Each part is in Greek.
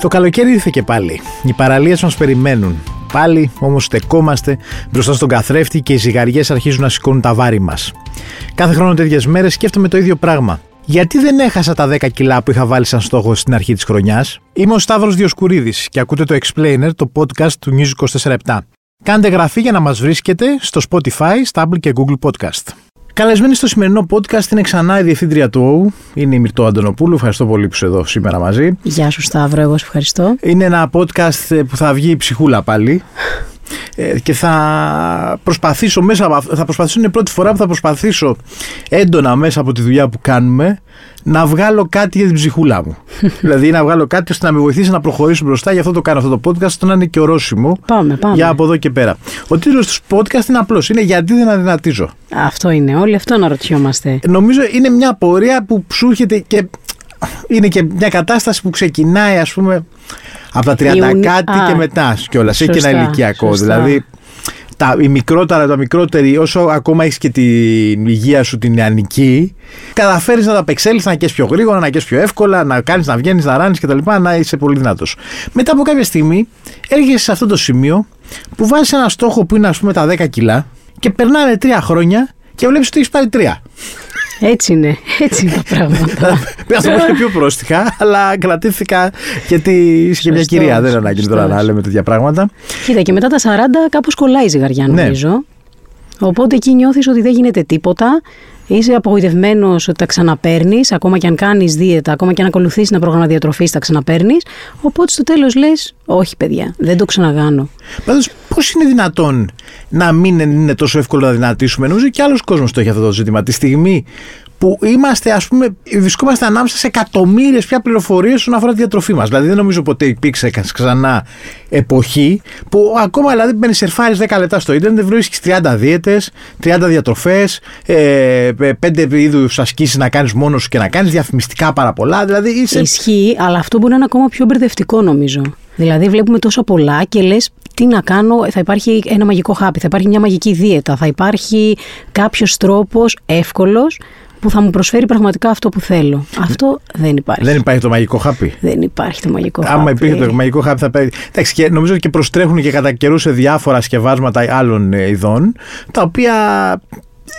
Το καλοκαίρι ήρθε και πάλι. Οι παραλίες μας περιμένουν. Πάλι όμως στεκόμαστε μπροστά στον καθρέφτη και οι ζυγαριές αρχίζουν να σηκώνουν τα βάρη μας. Κάθε χρόνο τέτοιες μέρες σκέφτομαι το ίδιο πράγμα. Γιατί δεν έχασα τα 10 κιλά που είχα βάλει σαν στόχο στην αρχή της χρονιάς; Είμαι ο Σταύρος Διοσκουρίδης και ακούτε το Explainer, το podcast του News 24 Κάντε γραφή για να μας βρίσκετε στο Spotify, Stable και Google Podcast. Καλεσμένη στο σημερινό podcast είναι ξανά η διευθύντρια του ΟΟΥ, είναι η Μυρτώ Αντωνοπούλου. Ευχαριστώ πολύ που είσαι εδώ σήμερα μαζί. Γεια σου Σταύρο, εγώ σε ευχαριστώ. Είναι ένα podcast που θα βγει η ψυχούλα πάλι. Ε, και θα προσπαθήσω μέσα από θα προσπαθήσω είναι η πρώτη φορά που θα προσπαθήσω έντονα μέσα από τη δουλειά που κάνουμε να βγάλω κάτι για την ψυχούλα μου. δηλαδή να βγάλω κάτι ώστε να με βοηθήσει να προχωρήσω μπροστά. Γι' αυτό το κάνω αυτό το podcast, το να είναι και ορόσημο πάμε, πάμε. για από εδώ και πέρα. Ο τίτλος του podcast είναι απλός. Είναι γιατί δεν αδυνατίζω. Αυτό είναι. Όλοι αυτό να ρωτιόμαστε. Νομίζω είναι μια πορεία που σου έρχεται και είναι και μια κατάσταση που ξεκινάει, ας πούμε, από τα 30 κάτι και μετά κιόλας. Έχει και ένα ηλικιακό. Δηλαδή, τα, η μικρότερα, τα μικρότερη, όσο ακόμα έχεις και την υγεία σου την νεανική, καταφέρεις να τα απεξέλθει, να κες πιο γρήγορα, να κες πιο εύκολα, να κάνεις, να βγαίνεις, να ράνεις κτλ. Να είσαι πολύ δυνατός. Μετά από κάποια στιγμή έρχεσαι σε αυτό το σημείο που βάζεις ένα στόχο που είναι ας πούμε τα 10 κιλά και περνάνε 3 χρόνια και βλέπεις ότι έχεις πάρει 3. Έτσι είναι. Έτσι είναι τα πράγματα. Πέρα το και πιο πρόστιχα, αλλά κρατήθηκα γιατί είσαι και μια κυρία. Δεν ανάγκη τώρα να λέμε τέτοια πράγματα. Κοίτα, και μετά τα 40 κάπω κολλάει η ζυγαριά, ναι. νομίζω. Οπότε εκεί νιώθεις ότι δεν γίνεται τίποτα. Είσαι απογοητευμένος ότι τα ξαναπέρνει, ακόμα και αν κάνεις δίαιτα, ακόμα και αν ακολουθήσεις ένα πρόγραμμα διατροφής, τα ξαναπέρνει. Οπότε στο τέλος λες, Όχι, παιδιά, δεν το ξαναγάνω. Πάντως, πώς είναι δυνατόν να μην είναι τόσο εύκολο να δυνατήσουμε; Νομίζω και άλλος κόσμος το έχει αυτό το ζήτημα. Τη στιγμή που είμαστε, ας πούμε, βρισκόμαστε ανάμεσα σε εκατομμύρια πια πληροφορίες όσον αφορά τη διατροφή μας. Δηλαδή, δεν νομίζω ποτέ υπήρξε ξανά εποχή που ακόμα δηλαδή μπαίνεις σερφάρει 10 λεπτά στο Ιντερνετ, βρίσκεις 30 δίαιτες, 30 διατροφές, ε, 5 είδους ασκήσεις να κάνεις μόνος σου και να κάνεις διαφημιστικά πάρα πολλά. Δηλαδή είσαι... Ισχύει, αλλά αυτό μπορεί να είναι ακόμα πιο μπερδευτικό νομίζω. Δηλαδή, βλέπουμε τόσο πολλά και λες τι να κάνω, θα υπάρχει ένα μαγικό χάπι, θα υπάρχει μια μαγική δίαιτα, θα υπάρχει κάποιος τρόπος εύκολος που θα μου προσφέρει πραγματικά αυτό που θέλω. Αυτό δεν υπάρχει. Δεν υπάρχει το μαγικό χάπι. Δεν υπάρχει το μαγικό χάπι. Άμα υπήρχε το μαγικό χάπι θα παίρνει. Εντάξει, και νομίζω ότι και προστρέχουν και κατά καιρού σε διάφορα σκευάσματα άλλων ε, ειδών, τα οποία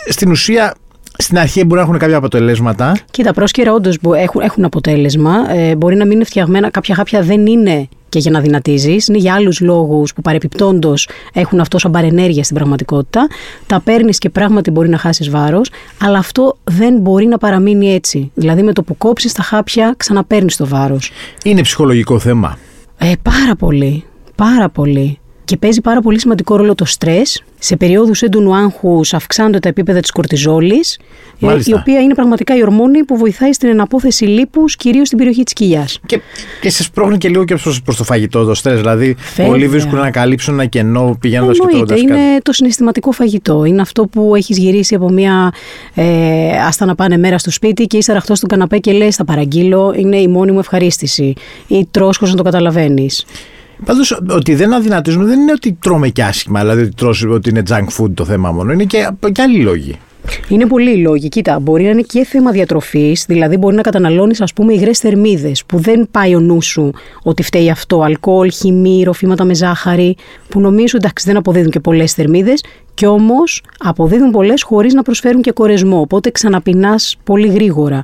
στην ουσία στην αρχή μπορεί να έχουν κάποια αποτελέσματα. Κοίτα, πρόσκαιρα όντως έχουν, έχουν αποτέλεσμα. Ε, μπορεί να μην είναι φτιαγμένα. Κάποια χάπια δεν είναι και για να δυνατίζεις. Είναι για άλλους λόγους που παρεπιπτόντως έχουν αυτό σαν παρενέργεια στην πραγματικότητα. Τα παίρνεις και πράγματι μπορεί να χάσεις βάρος, αλλά αυτό δεν μπορεί να παραμείνει έτσι. Δηλαδή με το που κόψεις τα χάπια, ξαναπαίρνεις το βάρος. Είναι ψυχολογικό θέμα. Ε, πάρα πολύ. Πάρα πολύ. Και παίζει πάρα πολύ σημαντικό ρόλο το στρες. Σε περίοδου έντονου άγχους αυξάνονται τα επίπεδα της κορτιζόλης, ε, η οποία είναι πραγματικά η ορμόνη που βοηθάει στην εναπόθεση λίπους, κυρίως στην περιοχή της κοιλιάς. Και, και σε σπρώχνει και λίγο και προς το φαγητό το στρες. Δηλαδή, Φέβαια. πολλοί βρίσκουν να καλύψουν ένα κενό πηγαίνοντα και τρώγοντα. Είναι το συναισθηματικό φαγητό. Είναι αυτό που έχεις γυρίσει από μια ε, άστα να πάνε μέρα στο σπίτι και ύστερα αυτό στον καναπέ και λες: Θα παραγγείλω, είναι η μόνη μου ευχαρίστηση. Ή τρόσκος να το καταλαβαίνεις. Πάντως, ότι δεν αδυνατίζουμε δεν είναι ότι τρώμε κι άσχημα, δηλαδή ότι, τρως, ότι είναι junk food το θέμα μόνο. Είναι και, και άλλοι λόγοι. Είναι πολλοί λόγοι. Κοίτα, μπορεί να είναι και θέμα διατροφής, δηλαδή μπορεί να καταναλώνεις, ας πούμε, υγρές θερμίδες, που δεν πάει ο νους σου ότι φταίει αυτό. Αλκοόλ, χυμή, ροφήματα με ζάχαρη, που νομίζω εντάξει δεν αποδίδουν και πολλές θερμίδες, κι όμως αποδίδουν πολλές χωρίς να προσφέρουν και κορεσμό. Οπότε ξαναπεινάς πολύ γρήγορα.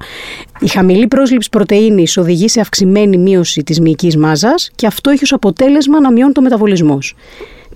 Η χαμηλή πρόσληψη πρωτενη οδηγεί σε αυξημένη μείωση της μυϊκής μάζας και αυτό έχει ως αποτέλεσμα να μειώνει το μεταβολισμός.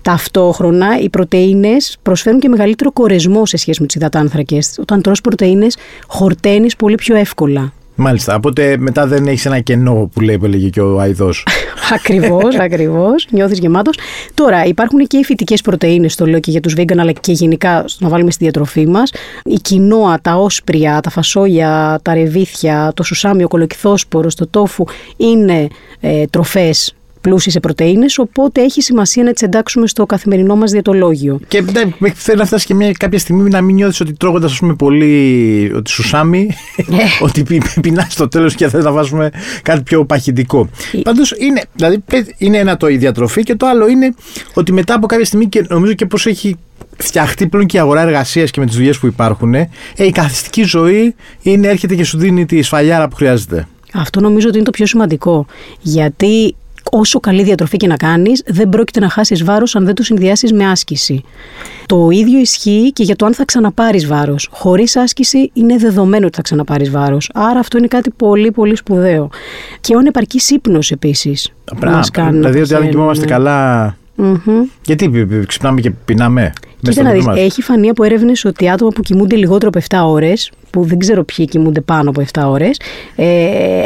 Ταυτόχρονα, οι πρωτενε προσφέρουν και μεγαλύτερο κορεσμό σε σχέση με του υδατάνθρακες. Όταν τρως πρωτενε, χορταίνεις πολύ πιο εύκολα. Μάλιστα. Οπότε μετά δεν έχεις ένα κενό που λέει που έλεγε και ο Αϊδός. ακριβώς, ακριβώς. Νιώθεις γεμάτος. Τώρα, υπάρχουν και οι φυτικές πρωτενε, το λέω και για τους vegan, αλλά και γενικά να βάλουμε στη διατροφή μας. Η κοινόα, τα όσπρια, τα φασόλια, τα ρεβίθια, το σουσάμι, ο κολοκυθόσπορος, το τόφου είναι ε, τροφές πλούσιοι σε πρωτενε, οπότε έχει σημασία να τις εντάξουμε στο καθημερινό μας διατολόγιο. Και ναι, θέλει να φτάσει και μια, κάποια στιγμή να μην νιώθεις ότι τρώγοντας πολύ ότι σου σάμι, Ε. ότι πεινάς στο τέλος και θες να βάζουμε κάτι πιο παχυντικό. Πάντως είναι, δηλαδή, είναι ένα το η διατροφή και το άλλο είναι ότι μετά από κάποια στιγμή και νομίζω και πώς έχει φτιαχτεί πλέον και η αγορά εργασίας και με τις δουλειές που υπάρχουν, ε, η καθιστική ζωή είναι, έρχεται και σου δίνει τη σφαλιάρα που χρειάζεται. Αυτό νομίζω ότι είναι το πιο σημαντικό. Γιατί όσο καλή διατροφή και να κάνεις, δεν πρόκειται να χάσεις βάρος αν δεν το συνδυάσεις με άσκηση. Το ίδιο ισχύει και για το αν θα ξαναπάρεις βάρος. Χωρίς άσκηση είναι δεδομένο ότι θα ξαναπάρεις βάρος. Άρα αυτό είναι κάτι πολύ πολύ σπουδαίο. Και ο ανεπαρκής ύπνος επίσης. μας κάνει δηλαδή να ότι αν κοιμόμαστε παθαίνουμε. καλά... Μμμ. Γιατί πι- πι- ξυπνάμε και πεινάμε. μέσα Κοίτα στο να σπίτι δεις, μας; έχει φανεί από έρευνες ότι άτομα που κοιμούνται λιγότερο από 7 ώρες, που δεν ξέρω ποιοι κοιμούνται πάνω από 7 ώρες, ε,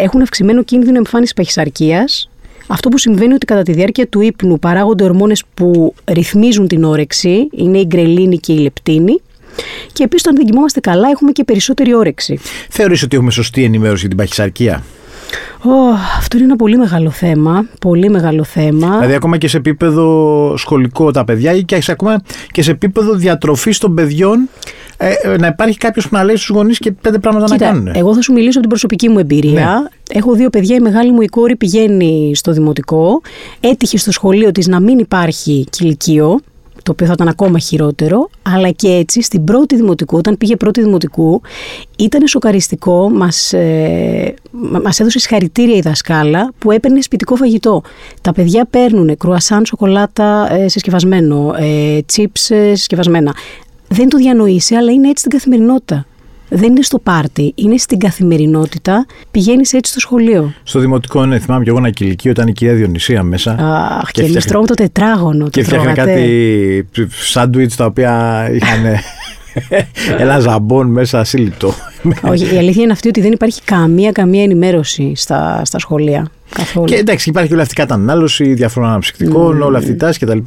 έχουν αυξημένο κίνδυνο εμφάνισης παχυσαρκίας. Αυτό που συμβαίνει ότι κατά τη διάρκεια του ύπνου παράγονται ορμόνες που ρυθμίζουν την όρεξη, είναι η γκρελίνη και η λεπτίνη. Και επίσης, όταν δεν κοιμόμαστε καλά, έχουμε και περισσότερη όρεξη. Θεωρείς ότι έχουμε σωστή ενημέρωση για την παχυσαρκία; Ω, αυτό είναι ένα πολύ μεγάλο θέμα. Πολύ μεγάλο θέμα. Δηλαδή, ακόμα και σε επίπεδο σχολικό τα παιδιά ή και σε, ακόμα και σε επίπεδο διατροφής των παιδιών, ε, ε, να υπάρχει κάποιος που να λέει στους γονείς και πέντε πράγματα να κάνουν. εγώ θα σου μιλήσω από την προσωπική μου εμπειρία. Ναι. Έχω δύο παιδιά. Η μεγάλη μου η κόρη πηγαίνει στο δημοτικό. Έτυχε στο σχολείο της να μην υπάρχει κηλικείο, το οποίο θα ήταν ακόμα χειρότερο. Αλλά και έτσι, στην πρώτη δημοτικού, όταν πήγε πρώτη δημοτικού, ήταν σοκαριστικό. Μας, ε, μα- μας έδωσε συγχαρητήρια η δασκάλα που έπαιρνε σπιτικό φαγητό. Τα παιδιά παίρνουν κρουασάν, σοκολάτα ε, συσκευασμένο, ε, chips ε, συσκευασμένα. Δεν το διανοείσαι, αλλά είναι έτσι στην καθημερινότητα. Δεν είναι στο πάρτι, είναι στην καθημερινότητα. Πηγαίνεις έτσι στο σχολείο. Στο δημοτικό, ναι, θυμάμαι και εγώ ένα κηλικείο, ήταν η κυρία Διονυσία μέσα. Αχ, και, εμείς φτιάχνε- τρώγαμε το τετράγωνο. το Και φτιάχνε τρώγατε. κάτι σάντουιτς τα οποία είχαν ένα ζαμπόν μέσα ασύλληπτο. Όχι, η αλήθεια είναι αυτή ότι δεν υπάρχει καμία, καμία ενημέρωση στα, στα σχολεία. Καθόλου. Και εντάξει, υπάρχει και όλη αυτή η κατανάλωση διαφορών αναψυκτικών, όλα αυτή η τάση κτλ.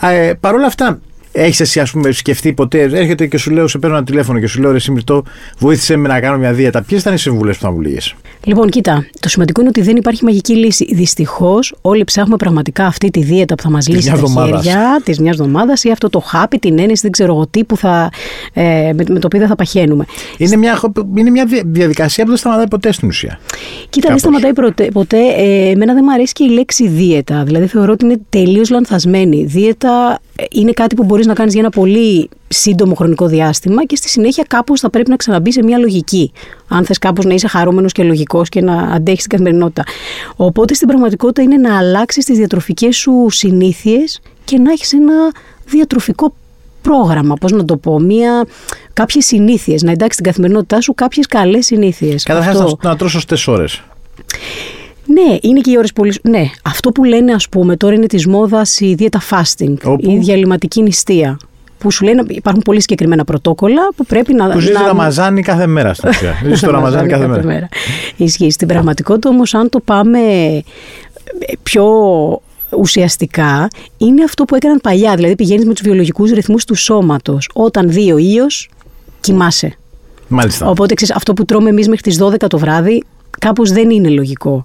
Ε, Παρ' όλα αυτά, έχεις εσύ, ας πούμε, σκεφτεί ποτέ, έρχεται και σου λέω, σε παίρνω ένα τηλέφωνο και σου λέω, Ρε Σιμρτό, βοήθησε με να κάνω μια δίαιτα. Ποιες ήταν οι συμβουλές που θα μου λύγες; Λοιπόν, κοίτα, το σημαντικό είναι ότι δεν υπάρχει μαγική λύση. Δυστυχώς, όλοι ψάχνουμε πραγματικά αυτή τη δίαιτα που θα μας λύσει μιας τα εβδομάδας. χέρια της μιας εβδομάδας ή αυτό το χάπι, την ένεση, δεν ξέρω εγώ τι που θα, ε, με, με το οποίο δεν θα παχαίνουμε. Είναι μια, είναι μια δια- διαδικασία που δεν σταματάει ποτέ στην ουσία. Κοίτα, Κάπως. δεν σταματάει προτε- ποτέ. Ε, εμένα δεν μου αρέσει και η λέξη δίαιτα. Δηλαδή, θεωρώ ότι είναι τελείως λανθασμένη. Δίαιτα ε, είναι κάτι που μπορείς να κάνεις για ένα πολύ σύντομο χρονικό διάστημα και στη συνέχεια κάπως θα πρέπει να ξαναμπεί σε μια λογική. Αν θες κάπως να είσαι χαρούμενος και λογικός και να αντέχεις την καθημερινότητα. Οπότε στην πραγματικότητα είναι να αλλάξεις τις διατροφικές σου συνήθειες και να έχεις ένα διατροφικό πρόγραμμα, πώς να το πω, μια, κάποιες συνήθειες, να εντάξει στην καθημερινότητά σου κάποιες καλές συνήθειες. Καταρχάς, Αυτό. να, να τρως σωστές ώρες. Ναι, είναι και οι ώρες πολύ. Ναι, αυτό που λένε, ας πούμε, τώρα είναι της μόδας η δίαιτα fasting, Όπου; η διαλυματική νηστεία. Που σου λένε υπάρχουν πολύ συγκεκριμένα πρωτόκολλα που πρέπει να. Που ζεις να... Ραμαζάνι κάθε μέρα στην ουσία. Ζεις το Ραμαζάνι κάθε μέρα. Ισχύει. Στην πραγματικότητα όμως, αν το πάμε πιο ουσιαστικά, είναι αυτό που έκαναν παλιά. Δηλαδή πηγαίνεις με τους βιολογικούς ρυθμούς του σώματος. Όταν δει ο ήλιος, κοιμάσαι. Μάλιστα. Οπότε ξέρεις, αυτό που τρώμε εμείς μέχρι τις 12 το βράδυ, κάπως δεν είναι λογικό.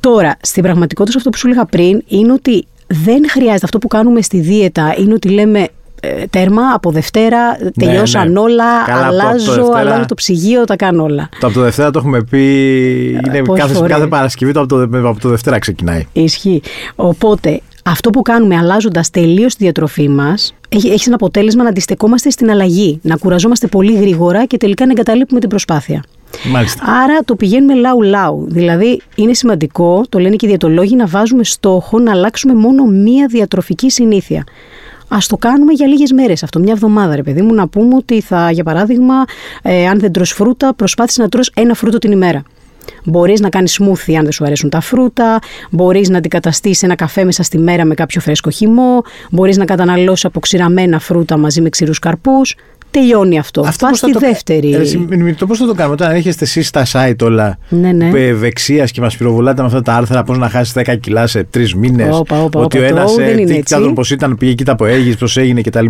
Τώρα, στην πραγματικότητα, αυτό που σου έλεγα πριν, είναι ότι δεν χρειάζεται. Αυτό που κάνουμε στη δίαιτα είναι ότι λέμε ε, τέρμα από Δευτέρα, τελειώσαν ναι. όλα, Καλά, από το- από το αλλάζω, Δευτέρα. αλλάζω το ψυγείο, τα κάνω όλα. Το από το Δευτέρα το έχουμε πει. Είναι πόσες κάθε, φορές. κάθε Παρασκευή το από, το από το Δευτέρα ξεκινάει. Ισχύει. Οπότε, αυτό που κάνουμε αλλάζοντας τελείως τη διατροφή μας, έχει, έχει ένα αποτέλεσμα να αντιστεκόμαστε στην αλλαγή. Να κουραζόμαστε πολύ γρήγορα και τελικά να εγκαταλείπουμε την προσπάθεια. Μάλιστα. Άρα το πηγαίνουμε λαου-λαου. Δηλαδή είναι σημαντικό, το λένε και οι διατολόγοι, να βάζουμε στόχο να αλλάξουμε μόνο μία διατροφική συνήθεια. Α το κάνουμε για λίγες μέρες αυτό, μια εβδομάδα, ρε παιδί μου, να πούμε ότι θα, για παράδειγμα, ε, αν δεν τρως φρούτα, προσπάθησε να τρως ένα φρούτο την ημέρα. Μπορείς να κάνεις smoothie αν δεν σου αρέσουν τα φρούτα, μπορείς να αντικαταστήσεις ένα καφέ μέσα στη μέρα με κάποιο φρέσκο χυμό, μπορείς να καταναλώσεις αποξηραμένα φρούτα μαζί με ξηρούς καρπούς. Τελειώνει αυτό. Αυτό Πας πώς θα στη το- δεύτερη. Ε, εσύ, μη- το πώς θα το κάνουμε, όταν έρχεστε εσείς στα site όλα Ναι, ναι. ευεξία και μας πυροβολάτε με αυτά τα άρθρα, πώς να χάσει 10 κιλά σε τρεις μήνες. Όπα, όπα, Ότι ο όπα, ένας το δεν είναι έτσι. άνθρωπος ήταν, πήγε κοίτα που έγινε, πώς έγινε κτλ.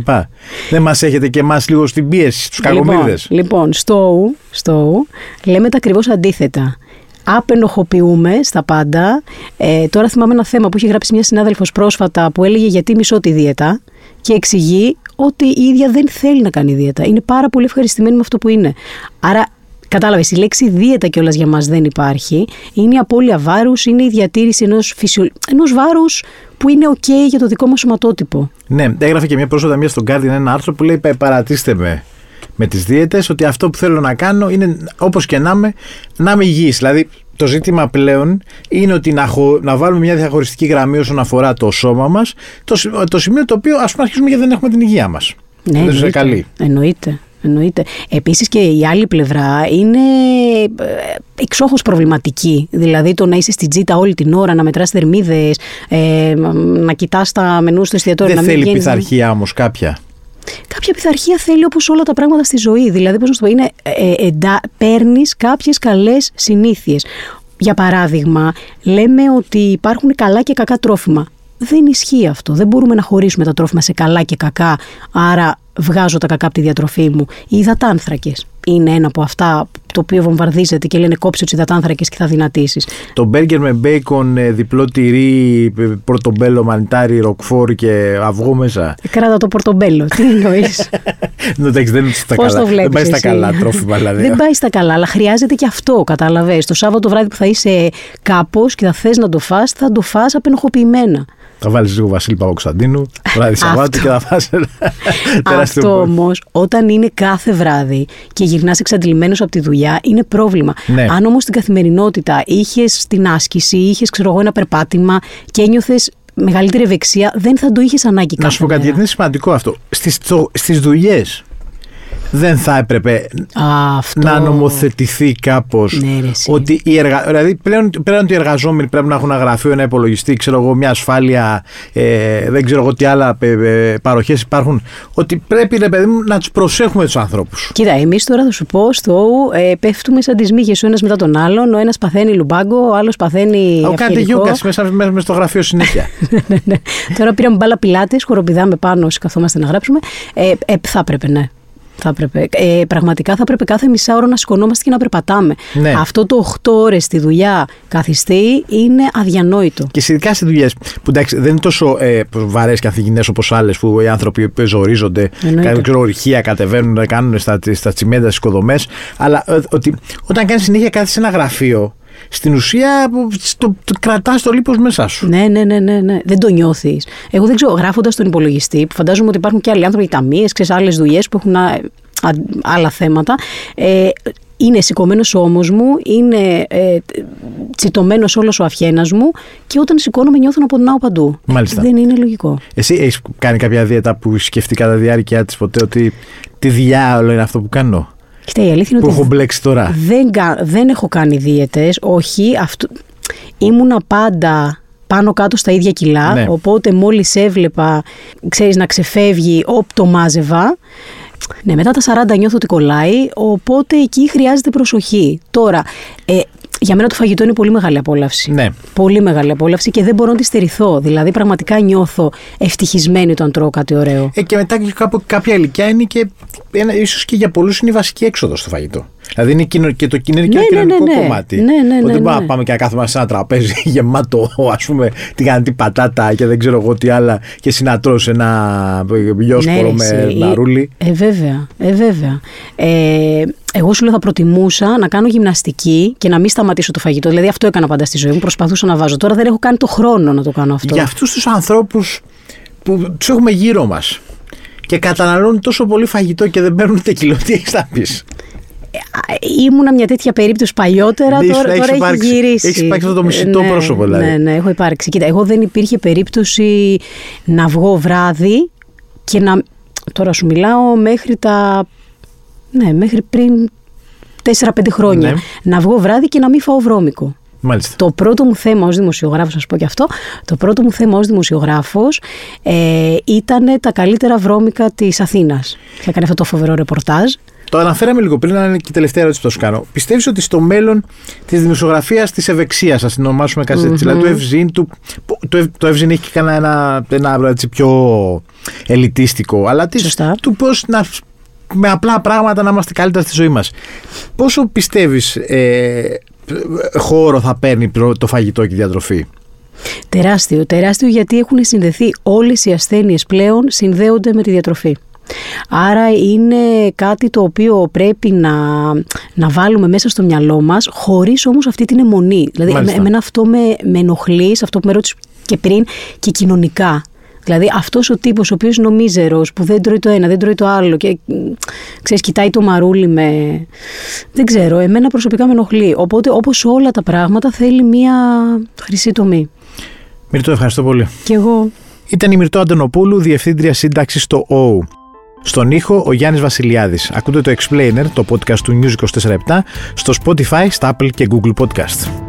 Δεν μας έχετε και εμάς λίγο στην πίεση, στους κακομίδε. Λοιπόν, λοιπόν στο, στο λέμε τα ακριβώς αντίθετα. απενοχοποιούμε στα πάντα. Ε, τώρα θυμάμαι ένα θέμα που είχε γράψει μια συνάδελφος πρόσφατα που έλεγε γιατί μισώ τη δίαιτα και εξηγεί ότι η ίδια δεν θέλει να κάνει δίαιτα. Είναι πάρα πολύ ευχαριστημένη με αυτό που είναι. Άρα Κατάλαβες, η λέξη δίαιτα κιόλας για μας δεν υπάρχει. Είναι η απώλεια βάρους, είναι η διατήρηση ενός φυσιο... ενός βάρους που είναι OK για το δικό μας σωματότυπο. Ναι, έγραφε και μια πρόσφατα μία στον Guardian ένα άρθρο που λέει Παρατήστε με με τις δίαιτες ότι αυτό που θέλω να κάνω είναι όπως και να είμαι, να είμαι υγιής. Δηλαδή το ζήτημα πλέον είναι ότι να, χω, να βάλουμε μια διαχωριστική γραμμή όσον αφορά το σώμα μας, το, το σημείο το οποίο ας πούμε αρχίσουμε γιατί δεν έχουμε την υγεία μας. Ναι, δεν καλή. Εννοείται. Εννοείται. Επίσης και η άλλη πλευρά είναι ε, εξόχως προβληματική. Δηλαδή το να είσαι στην τζίτα όλη την ώρα, να μετράς θερμίδες, ε, να κοιτάς τα μενούς στο εστιατόριο. Δεν θέλει πειθαρχία όμως κάποια. Κάποια πειθαρχία θέλει όπως όλα τα πράγματα στη ζωή. Δηλαδή, πώς να το πω, είναι, ε, ε, παίρνεις κάποιες καλές συνήθειες. Για παράδειγμα, λέμε ότι υπάρχουν καλά και κακά τρόφιμα. Δεν ισχύει αυτό. Δεν μπορούμε να χωρίσουμε τα τρόφιμα σε καλά και κακά. Άρα βγάζω τα κακά από τη διατροφή μου. Οι υδατάνθρακες είναι ένα από αυτά το οποίο βομβαρδίζεται και λένε κόψε τους υδατάνθρακες και θα δυνατήσεις. Το μπέργκερ με μπέικον, ε, διπλό τυρί, ε, πορτομπέλο, μανιτάρι, ροκφόρ και αυγό μέσα. Ε, κράτα το πορτομπέλο. Τι εννοείς; Εντάξει, δεν, στα καλά. δεν πάει στα καλά τρόφιμα, δηλαδή. Δεν πάει στα καλά, αλλά χρειάζεται και αυτό, κατάλαβες. Το Σάββατο βράδυ που θα είσαι κάπως και θα θες να το φας, θα το φας απενοχοποιημένα. Θα βάλεις λίγο Βασίλη Παπακοσταντίνου, βράδυ Σαββάτου και θα φας ένα τεράστιο Αυτό όμως, όταν είναι κάθε βράδυ και γυρνάς εξαντλημένος από τη δουλειά, είναι πρόβλημα. Ναι. Αν όμως στην καθημερινότητα είχες την άσκηση, είχες ένα περπάτημα και ένιωθες μεγαλύτερη ευεξία, δεν θα το είχες ανάγκη Να σου πω κάτι, γιατί είναι σημαντικό αυτό. Στις δουλειές δεν θα έπρεπε να νομοθετηθεί κάπως ναι, ότι οι εργα... δηλαδή πλέον, πλέον ότι οι εργαζόμενοι πρέπει να έχουν ένα γραφείο, ένα υπολογιστή, ξέρω εγώ, μια ασφάλεια, ε, δεν ξέρω εγώ τι άλλα ε, ε παροχές υπάρχουν. Ότι πρέπει ρε παιδί μου να τους προσέχουμε τους ανθρώπους. Κοίτα, εμείς τώρα θα σου πω στο ε, πέφτουμε σαν τις μύγες ο ένας μετά τον άλλον. Ο ένας παθαίνει λουμπάγκο, ο άλλος παθαίνει. Ο κάνετε γιούκας μέσα, μέσα στο γραφείο συνέχεια. ναι, ναι. Τώρα πήραμε μπάλα πιλάτες, χοροπηδάμε πάνω όσοι καθόμαστε να γράψουμε. Ε, ε, θα έπρεπε, ναι. Θα έπρεπε. Ε, πραγματικά θα έπρεπε κάθε μισά ώρα να σηκωνόμαστε και να περπατάμε. Ναι. Αυτό το 8 ώρες στη δουλειά καθιστεί είναι αδιανόητο. Και ειδικά σε δουλειές που εντάξει, δεν είναι τόσο ε, βαρέ και αφηγηνέ όπως άλλες που οι άνθρωποι ζορίζονται, κάνουν ορυχεία, κατεβαίνουν, κάνουν στα, στα τσιμέντα, στις οικοδομές. Αλλά ε, ότι όταν κάνεις συνέχεια κάθε σε ένα γραφείο, στην ουσία το, το κρατάς το λίπος μέσα σου. Ναι, ναι, ναι, ναι, ναι. Δεν το νιώθεις. Εγώ δεν ξέρω, γράφοντας τον υπολογιστή, που φαντάζομαι ότι υπάρχουν και άλλοι άνθρωποι, ταμείες, ξέρεις άλλες δουλειές που έχουν άλλα θέματα. Ε, είναι σηκωμένος ο ώμος μου, είναι ε, τσιτωμένος όλος ο αυχένας μου και όταν σηκώνομαι νιώθω να πονάω παντού. Μάλιστα. Δεν είναι λογικό. Εσύ έχεις κάνει κάποια δίαιτα που σκεφτεί κατά διάρκεια της ποτέ ότι τι διάολο είναι αυτό που κάνω; Κοίτα, η αλήθεια που έχω μπλέξει τώρα. Δεν, δεν έχω κάνει δίαιτες, όχι. Αυτό... Ήμουνα πάντα πάνω κάτω στα ίδια κιλά, ναι. οπότε μόλις έβλεπα, ξέρεις, να ξεφεύγει, όπ το μάζευα. Ναι, μετά τα 40 νιώθω ότι κολλάει, οπότε εκεί χρειάζεται προσοχή. Τώρα, ε, για μένα το φαγητό είναι πολύ μεγάλη απόλαυση. Ναι. Πολύ μεγάλη απόλαυση και δεν μπορώ να τη στερηθώ. Δηλαδή, πραγματικά νιώθω ευτυχισμένη όταν τρώω κάτι ωραίο. Ε, και μετά και κάπου, κάποια ηλικία είναι και. ίσως και για πολλούς είναι η βασική έξοδος στο φαγητό. Δηλαδή είναι και το είναι ναι, ναι, κοινωνικό ναι, ναι, κομμάτι. Ναι, ναι, ναι, δεν μπορούμε να πάμε και να κάθομαι σε ένα τραπέζι γεμάτο, ας πούμε, τη πατάτα και δεν ξέρω εγώ τι άλλα και συνατρώ σε ένα γιόσκορο με ναρούλι. Ε, βέβαια. Ε, βέβαια. Ε, εγώ σου λέω θα προτιμούσα να κάνω γυμναστική και να μην σταματήσω το φαγητό. Δηλαδή αυτό έκανα πάντα στη ζωή μου. Προσπαθούσα να βάζω. Τώρα δεν έχω κάνει το χρόνο να το κάνω αυτό. Για αυτούς τους ανθρώπους που τους έχουμε γύρω μας και καταναλώνουν τόσο πολύ φαγητό και δεν παίρνουν ούτε κιλό, τι έχεις να πεις; Ήμουνα μια τέτοια περίπτωση παλιότερα, ναι, τώρα, τώρα έχει γυρίσει. Έχεις υπάρξει αυτό το μισητό ναι, πρόσωπο, δηλαδή. Ναι, ναι, έχω υπάρξει. Κοίτα, εγώ δεν υπήρχε περίπτωση να βγω βράδυ και να. Τώρα σου μιλάω μέχρι τα. Ναι, μέχρι πριν 4-5 χρόνια. Ναι. Να βγω βράδυ και να μην φάω βρώμικο. Μάλιστα. Το πρώτο μου θέμα ως δημοσιογράφος, να σου πω και αυτό, το πρώτο μου θέμα ως δημοσιογράφος ε, ήταν τα καλύτερα βρώμικα της Αθήνας. Θα έκανε αυτό το φοβερό ρεπορτάζ. Το αναφέραμε λίγο πριν, αλλά είναι και η τελευταία ερώτηση που θα σου κάνω. Πιστεύεις ότι στο μέλλον της δημοσιογραφίας της ευεξίας, ας την ονομάσουμε κάτι έτσι, δηλαδή του Ευζήν, του, το, το Ευζήν έχει και κανένα ένα, ένα έτσι, πιο ελιτίστικο, αλλά της, του πώς να με απλά πράγματα να είμαστε καλύτερα στη ζωή μας. Πόσο πιστεύεις ε, χώρο θα παίρνει το φαγητό και η διατροφή; Τεράστιο, τεράστιο γιατί έχουν συνδεθεί όλες οι ασθένειες πλέον συνδέονται με τη διατροφή. Άρα είναι κάτι το οποίο πρέπει να, να βάλουμε μέσα στο μυαλό μας χωρίς όμως αυτή την αιμονή. Δηλαδή εμένα αυτό με, με ενοχλεί, αυτό που με ρώτησες και πριν και κοινωνικά. Δηλαδή αυτός ο τύπος ο οποίος είναι ο μίζερο, που δεν τρώει το ένα, δεν τρώει το άλλο και ξέρεις, κοιτάει το μαρούλι με. Δεν ξέρω, εμένα προσωπικά με ενοχλεί. Οπότε όπως όλα τα πράγματα θέλει μία χρυσή τομή. Μυρτώ, ευχαριστώ πολύ. Και εγώ. Ήταν η Μυρτώ Αντωνοπούλου, διευθύντρια σύνταξης στο ΟΟΥ. Στον ήχο ο Γιάννης Βασιλιάδης. Ακούτε το Explainer, το podcast του News 24 στο Spotify, στα Apple και Google Podcast.